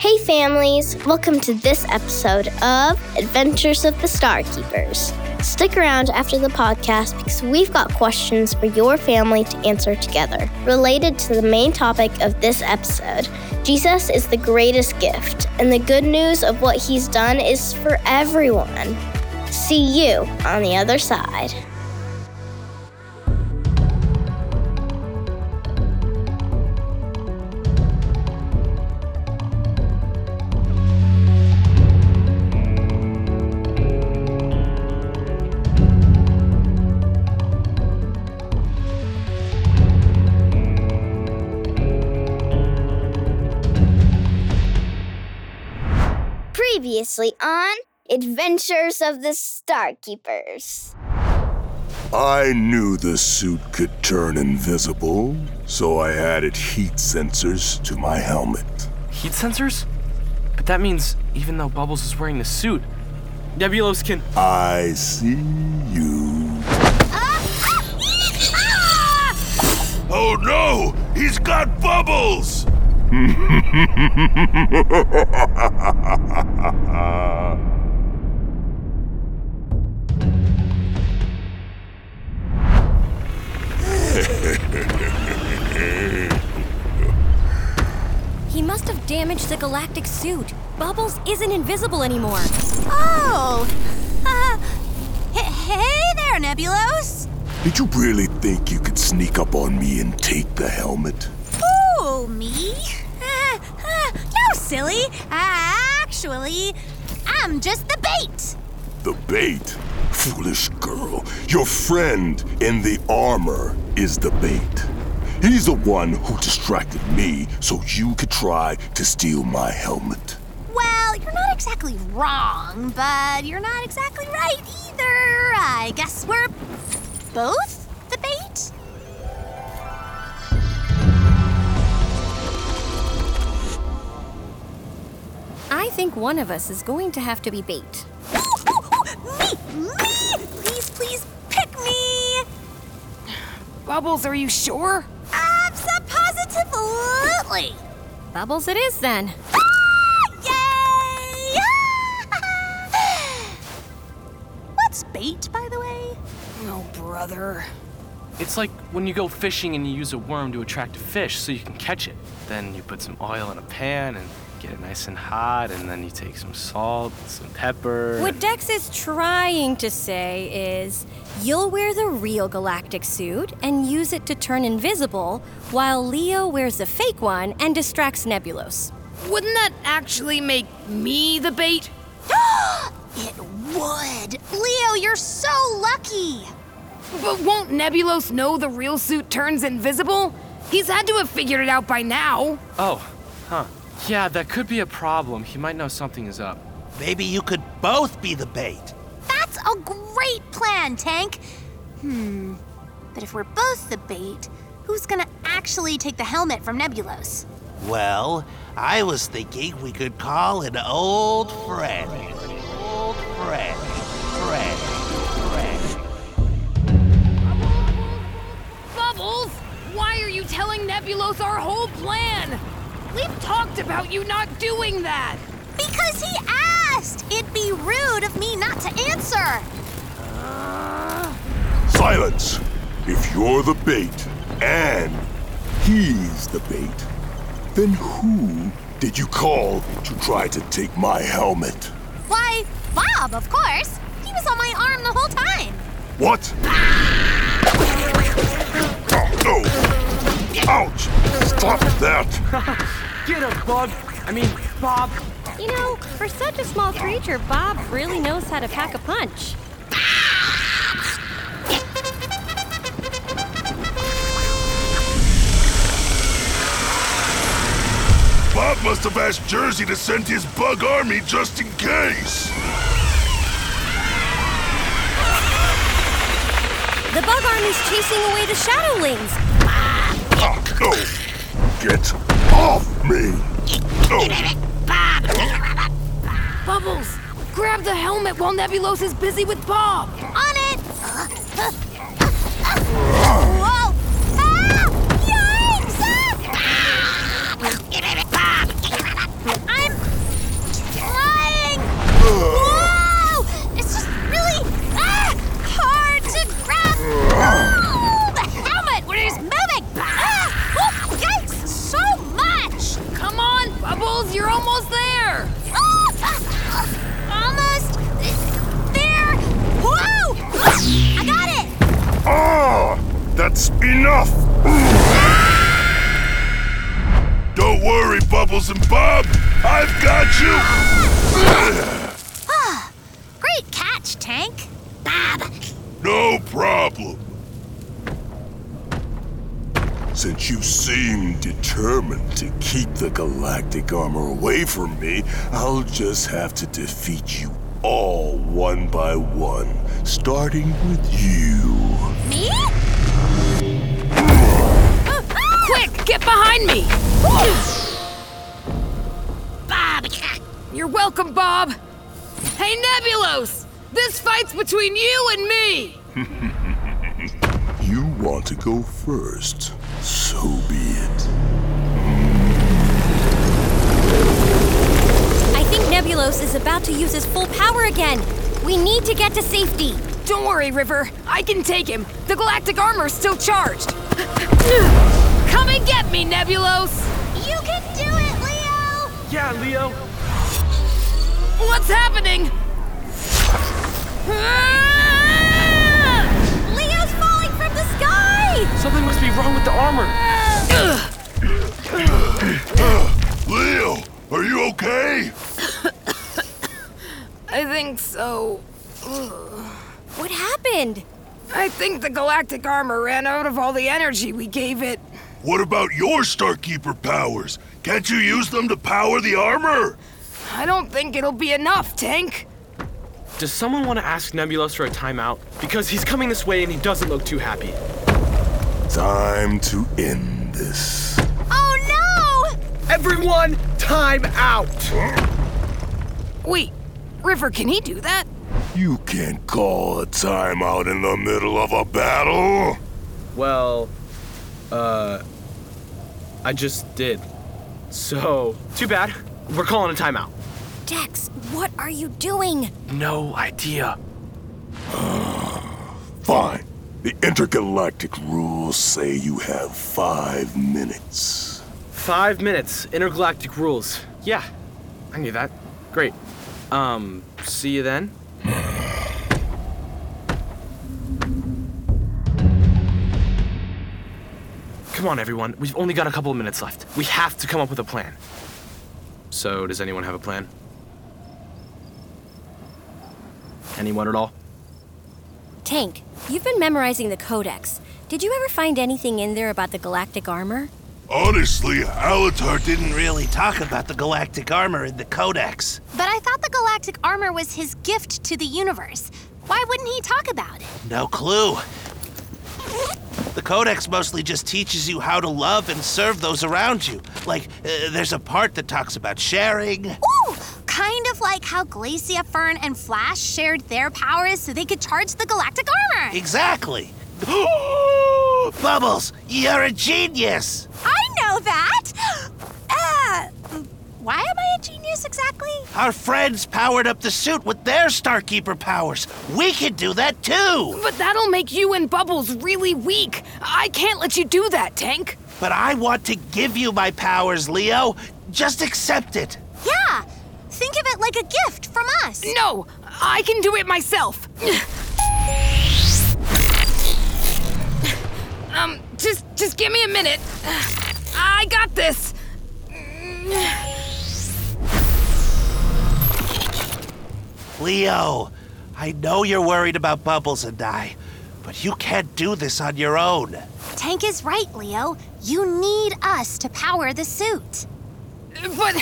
Hey, families! Welcome to this episode of Adventures of the Starkeepers. Stick around after the podcast because we've got questions for your family to answer together related to the main topic of this episode. Jesus is the greatest gift, and the good news of what he's done is for everyone. See you on the other side. Previously on Adventures of the Starkeepers. I knew the suit could turn invisible, so I added heat sensors to my helmet. Heat sensors? But that means even though Bubbles is wearing the suit, Nebulos can. I see you. Ah! Ah! Oh no! He's got bubbles! He must have damaged the galactic suit. Bubbles isn't invisible anymore. Oh! Uh, hey there, Nebulos! Did you really think you could sneak up on me and take the helmet? Ooh, me? Uh, uh, no, silly. Actually, I'm just the bait. The bait? Foolish girl. Your friend in the armor is the bait. He's the one who distracted me so you could try to steal my helmet. Well, you're not exactly wrong, but you're not exactly right either. I guess we're both think one of us is going to have to be bait. me! Me! Please, please pick me! Bubbles, are you sure? Um, Absolutely! Bubbles it is then. Ah, yay! What's bait, by the way? Oh, brother. It's like when you go fishing and you use a worm to attract a fish so you can catch it. Then you put some oil in a pan and get it nice and hot, and then you take some salt, some pepper. What Dex is trying to say is you'll wear the real galactic suit and use it to turn invisible, while Leo wears the fake one and distracts Nebulos. Wouldn't that actually make me the bait? it would. Leo, you're so lucky. But won't Nebulos know the real suit turns invisible? He's had to have figured it out by now. Oh, huh. Yeah, that could be a problem. He might know something is up. Maybe you could both be the bait. That's a great plan, Tank. Hmm. But if we're both the bait, who's gonna actually take the helmet from Nebulos? Well, I was thinking we could call an old friend. Old friend. Friend. Friend. Bubbles, why are you telling Nebulos our whole plan? We've talked about you not doing that. Because he asked! It'd be rude of me not to answer! Uh. Silence! If you're the bait and he's the bait, then who did you call to try to take my helmet? Why, Bob, of course. He was on my arm the whole time. What? Uh, oh, no! Ouch! Stop that! Get him, Bug! I mean, Bob! You know, for such a small creature, Bob really knows how to pack a punch. Bob must have asked Jersey to send his bug army just in case. The bug army's chasing away the shadowlings. Oh, no! Get off me! No! Bubbles, grab the helmet while Nebulos is busy with Bob. On it! Bob. No problem. Since you seem determined to keep the galactic armor away from me, I'll just have to defeat you all one by one, starting with you. Me? Quick, get behind me! Bob. You're welcome, Bob. Hey, Nebulos! This fight's between you and me! You want to go first, so be it. I think Nebulos is about to use his full power again. We need to get to safety. Don't worry, River. I can take him. The galactic armor's still charged. Come and get me, Nebulos! You can do it, Leo. Yeah, Leo. What's happening? Ah! Leo's falling from the sky! Something must be wrong with the armor. Leo, are you okay? I think so. What happened? I think the galactic armor ran out of all the energy we gave it. What about your Starkeeper powers? Can't you use them to power the armor? I don't think it'll be enough, Tank. Does someone want to ask Nebulos for a timeout? Because he's coming this way and he doesn't look too happy. Time to end this. Oh no! Everyone, time out! Wait, River, can he do that? You can't call a timeout in the middle of a battle. Well, uh, I just did. So, too bad. We're calling a timeout. Dex, what are you doing? No idea. Fine. The intergalactic rules say you have five minutes. Five minutes, intergalactic rules. Yeah, I knew that. Great. Um, see you then? Come on, everyone. We've only got a couple of minutes left. We have to come up with a plan. So, does anyone have a plan? Anyone at all? Tank, you've been memorizing the Codex. Did you ever find anything in there about the galactic armor? Honestly, Alatar didn't. Didn't really talk about the galactic armor in the Codex. But I thought the galactic armor was his gift to the universe. Why wouldn't he talk about it? No clue. The Codex mostly just teaches you how to love and serve those around you. Like, uh, there's a part that talks about sharing. Ooh, kind of like how Glacia, Fern, and Flash shared their powers so they could charge the galactic armor. Exactly. Bubbles, you're a genius. I know that. Uh, why am I a genius exactly? Our friends powered up the suit with their Starkeeper powers. We can do that too. But that'll make you and Bubbles really weak. I can't let you do that, Tank. But I want to give you my powers, Leo. Just accept it. Yeah. Think of it like a gift from us. No, I can do it myself. um, just just give me a minute. I got this. Leo, I know you're worried about Bubbles and I, but you can't do this on your own. Tank is right, Leo. You need us to power the suit. But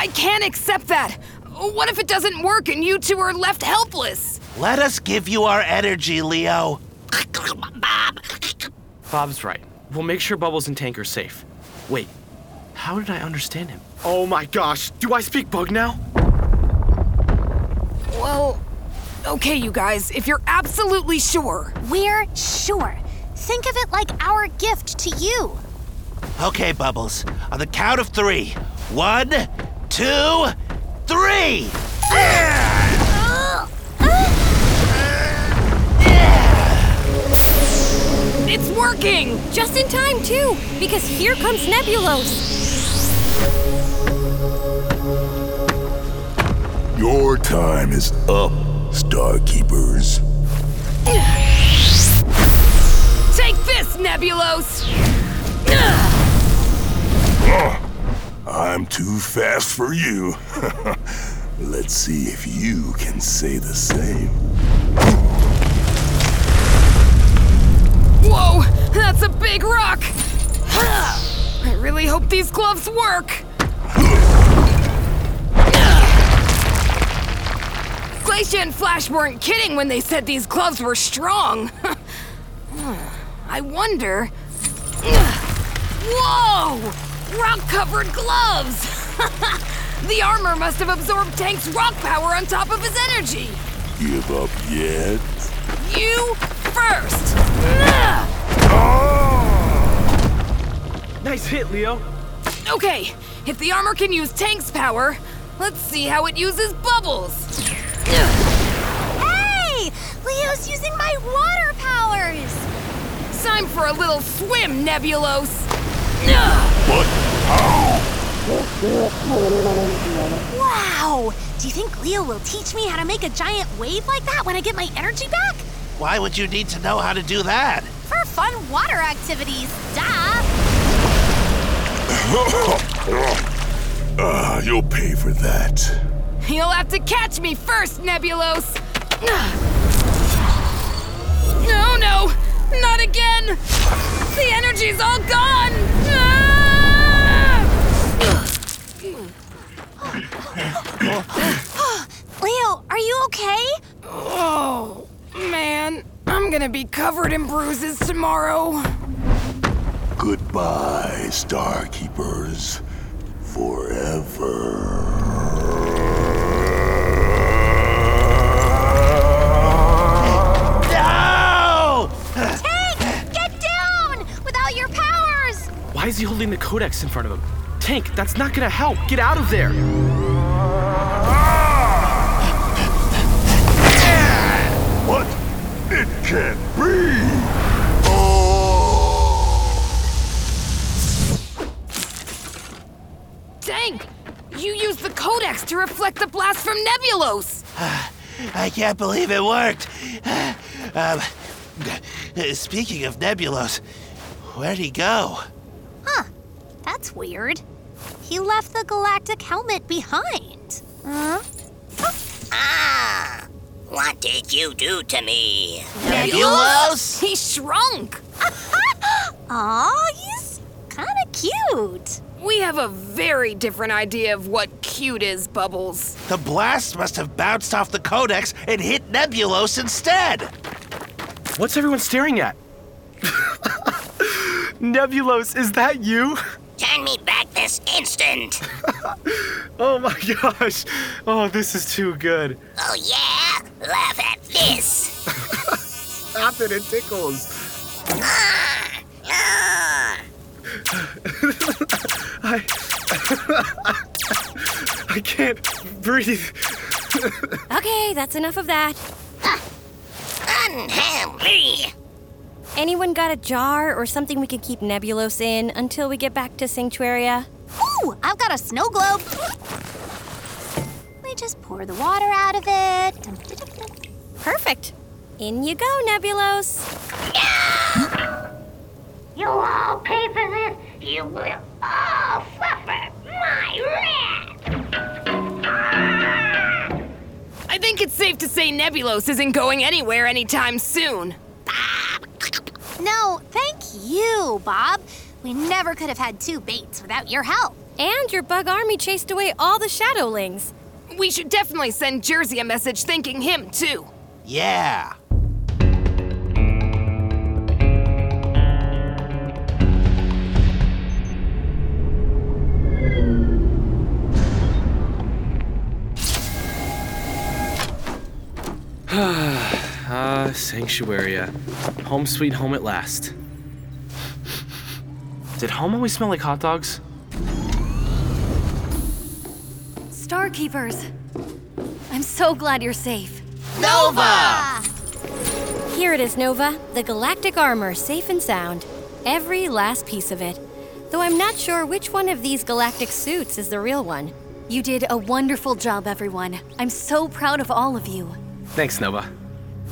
I can't accept that. What if it doesn't work and you two are left helpless? Let us give you our energy, Leo. Bob's right. We'll make sure Bubbles and Tank are safe. Wait, how did I understand him? Oh my gosh, do I speak bug now? Well, okay, you guys, if you're absolutely sure. We're sure. Think of it like our gift to you. Okay, Bubbles. On the count of three. One, two, three. It's working! Just in time, too, because here comes Nebulos. Your time is up, Starkeepers. Take this, Nebulos! Ah! I'm too fast for you. Let's see if you can say the same. Whoa, that's a big rock! I really hope these gloves work! Glacia and Flash weren't kidding when they said these gloves were strong. I wonder. Whoa! Rock covered gloves! the armor must have absorbed Tank's rock power on top of his energy! Give up yet? You first! Ah! Nice hit, Leo. Okay, if the armor can use Tank's power, let's see how it uses bubbles. Hey! Leo's using my water powers! Time for a little swim, Nebulos. But how? Wow! Do you think Leo will teach me how to make a giant wave like that when I get my energy back? Why would you need to know how to do that? For fun water activities, duh! Uh, you'll pay for that. You'll have to catch me first, Nebulos. No, no, not again. The energy's all gone. Leo, are you okay? Oh, man, I'm gonna be covered in bruises tomorrow. Goodbye, Starkeepers. Forever. No! Tank, get down! Without your powers! Why is he holding the codex in front of him? Tank, that's not gonna help. Get out of there. To reflect the blast from Nebulos. I can't believe it worked. Um, speaking of Nebulos, where'd he go? Huh, that's weird. He left the galactic helmet behind. Huh? Ah! What did you do to me? Nebulos? He shrunk. Aw, he's kinda cute. We have a very different idea of what cute is, Bubbles. The blast must have bounced off the Codex and hit Nebulos instead. What's everyone staring at? Nebulos, is that you? Turn me back this instant! Oh my gosh. Oh, this is too good. Oh yeah? Laugh at this! Stop it, it tickles. Ah! Ah! I. I can't breathe. Okay, that's enough of that. Unhappy! Anyone got a jar or something we could keep Nebulos in until we get back to Sanctuaria? Ooh, I've got a snow globe. We just pour the water out of it. Perfect. In you go, Nebulos. You all pay for this! You will Oh, all suffer my wrath! I think it's safe to say Nebulos isn't going anywhere anytime soon. No, thank you, Bob. We never could have had two baits without your help. And your bug army chased away all the shadowlings. We should definitely send Jersey a message thanking him, too. Yeah. Sanctuaria. Uh, home sweet home at last. Did home always smell like hot dogs? Starkeepers. I'm so glad you're safe. Nova! Here it is, Nova. The galactic armor, safe and sound. Every last piece of it. Though I'm not sure which one of these galactic suits is the real one. You did a wonderful job, everyone. I'm so proud of all of you. Thanks, Nova.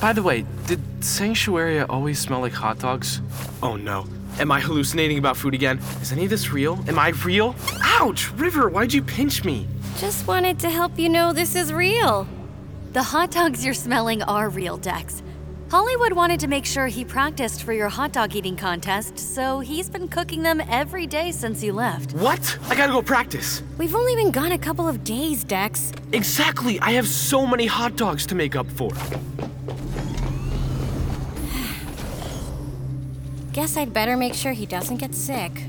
By the way, did Sanctuaria always smell like hot dogs? Oh no. Am I hallucinating about food again? Is any of this real? Am I real? Ouch! River, why'd you pinch me? Just wanted to help you know this is real. The hot dogs you're smelling are real, Dex. Hollywood wanted to make sure he practiced for your hot dog eating contest, so he's been cooking them every day since you left. What? I gotta go practice. We've only been gone a couple of days, Dex. Exactly. I have so many hot dogs to make up for. Guess I'd better make sure he doesn't get sick.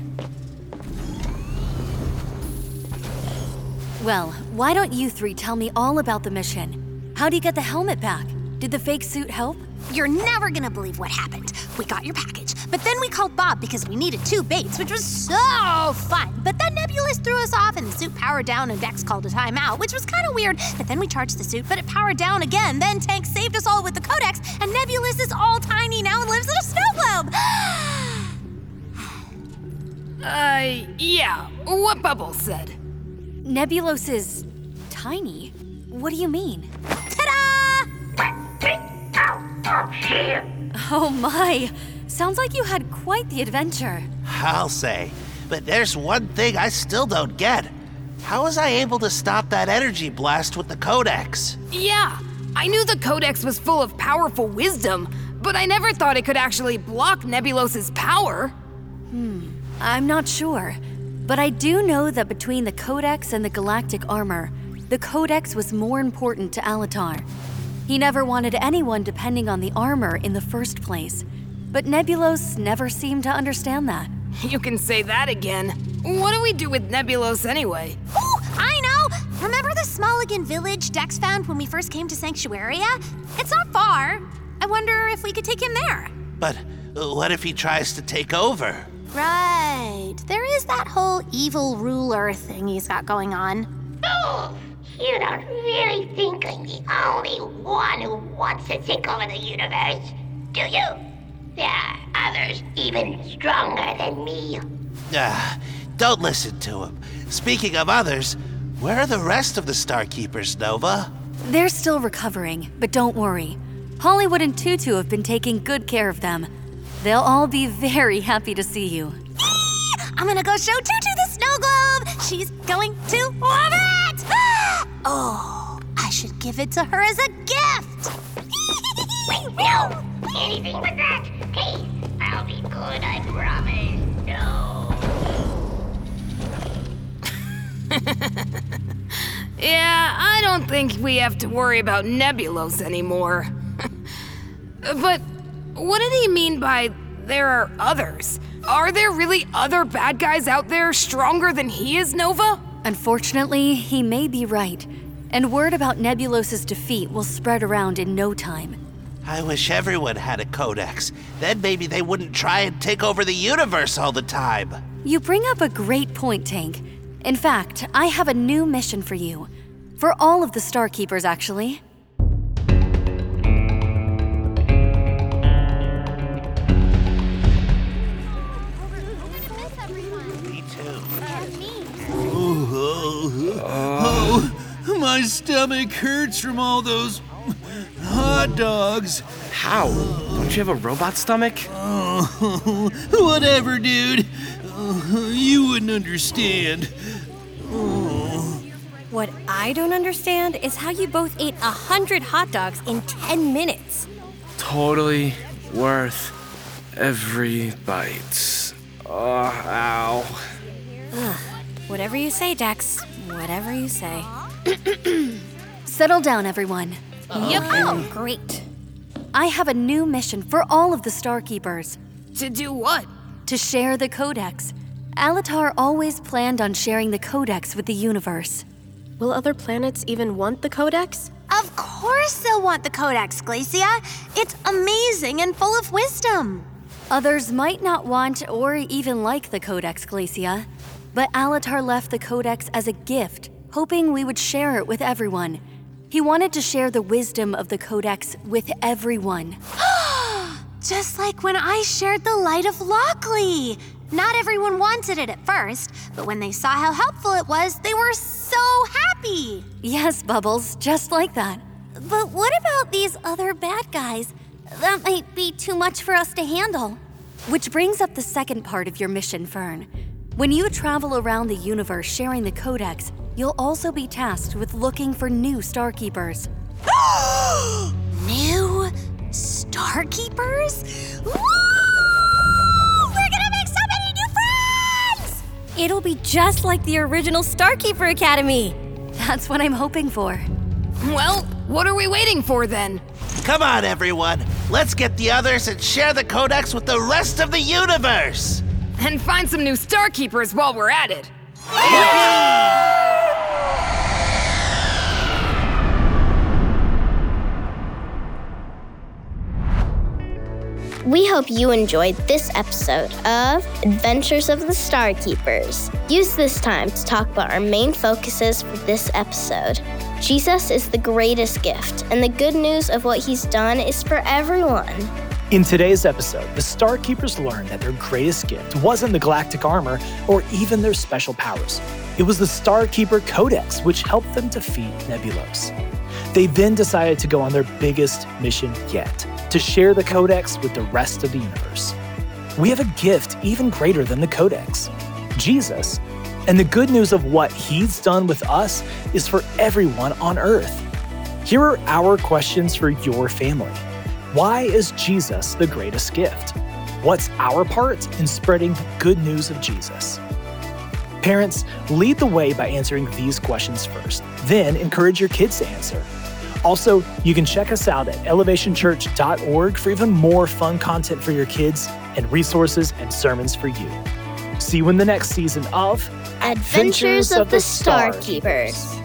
Well, why don't you three tell me all about the mission? How do you get the helmet back? Did the fake suit help? You're never gonna believe what happened. We got your package, but then we called Bob because we needed two baits, which was so fun. But then Nebulos threw us off and the suit powered down and Dex called a timeout, which was kind of weird. But then we charged the suit, but it powered down again. Then Tank saved us all with the Codex, and Nebulos is all tiny now and lives in a snow. Uh, yeah. What Bubbles said. Nebulos is tiny. What do you mean? Ta-da! Get out of here! Oh my! Sounds like you had quite the adventure. I'll say. But there's one thing I still don't get. How was I able to stop that energy blast with the Codex? Yeah, I knew the Codex was full of powerful wisdom, but I never thought it could actually block Nebulos's power. Hmm, I'm not sure, but I do know that between the Codex and the galactic armor, the Codex was more important to Alatar. He never wanted anyone depending on the armor in the first place, but Nebulos never seemed to understand that. You can say that again. What do we do with Nebulos anyway? Ooh, I know! Remember the Smoligan village Dex found when we first came to Sanctuaria? It's not far. I wonder if we could take him there. But uh, what if he tries to take over? Right. There is that whole evil ruler thing he's got going on. Oh, you don't really think I'm the only one who wants to take over the universe, do you? There are others even stronger than me. Ah, don't listen to him. Speaking of others, where are the rest of the Starkeepers, Nova? They're still recovering, but don't worry. Hollywood and Tutu have been taking good care of them. They'll all be very happy to see you. I'm gonna go show Tutu the snow globe. She's going to love it. Oh, I should give it to her as a gift. Wait, no! Anything but that! Hey, I'll be good, I promise. No. Yeah, I don't think we have to worry about Nebulos anymore. But what did he mean by there are others? Are there really other bad guys out there stronger than he is, Nova? Unfortunately, he may be right, and word about Nebulos's defeat will spread around in no time. I wish everyone had a Codex. Then maybe they wouldn't try and take over the universe all the time. You bring up a great point, Tank. In fact, I have a new mission for you. For all of the Starkeepers, actually. My stomach hurts from all those hot dogs. How? Don't you have a robot stomach? Oh, whatever, dude. Oh, you wouldn't understand. Oh. What I don't understand is how you both ate a hundred hot dogs in 10 minutes. Totally worth every bite. Oh, ow. Whatever you say, Dex. Whatever you say. Settle down, everyone. Yep. Oh, great. I have a new mission for all of the Starkeepers To do what? to share the Codex. Alatar always planned on sharing the Codex with the universe. Will other planets even want the Codex? Of course they'll want the Codex, Glacia. It's amazing and full of wisdom. Others might not want or even like the Codex Glacia, but Alatar left the Codex as a gift, hoping we would share it with everyone. He wanted to share the wisdom of the Codex with everyone. Just like when I shared the light of Lockley. Not everyone wanted it at first, but when they saw how helpful it was, they were so happy. Yes, Bubbles, just like that. But what about these other bad guys? That might be too much for us to handle. Which brings up the second part of your mission, Fern. When you travel around the universe sharing the Codex, you'll also be tasked with looking for new Star Keepers. New Star Keepers? Woo! We're gonna make so many new friends! It'll be just like the original Starkeeper Academy. That's what I'm hoping for. Well, what are we waiting for then? Come on, everyone. Let's get the others and share the Codex with the rest of the universe. And find some new Star Keepers while we're at it. We hope you enjoyed this episode of Adventures of the Star Keepers. Use this time to talk about our main focuses for this episode. Jesus is the greatest gift, and the good news of what he's done is for everyone. In today's episode, the Star Keepers learned that their greatest gift wasn't the galactic armor or even their special powers. It was the Star Keeper Codex, which helped them defeat Nebulos. They then decided to go on their biggest mission yet to share the Codex with the rest of the universe. We have a gift even greater than the Codex Jesus. And the good news of what he's done with us is for everyone on earth. Here are our questions for your family. Why is Jesus the greatest gift? What's our part in spreading the good news of Jesus? Parents, lead the way by answering these questions first, then encourage your kids to answer. Also, you can check us out at elevationchurch.org for even more fun content for your kids and resources and sermons for you. See you in the next season of Adventures of the Star Keepers.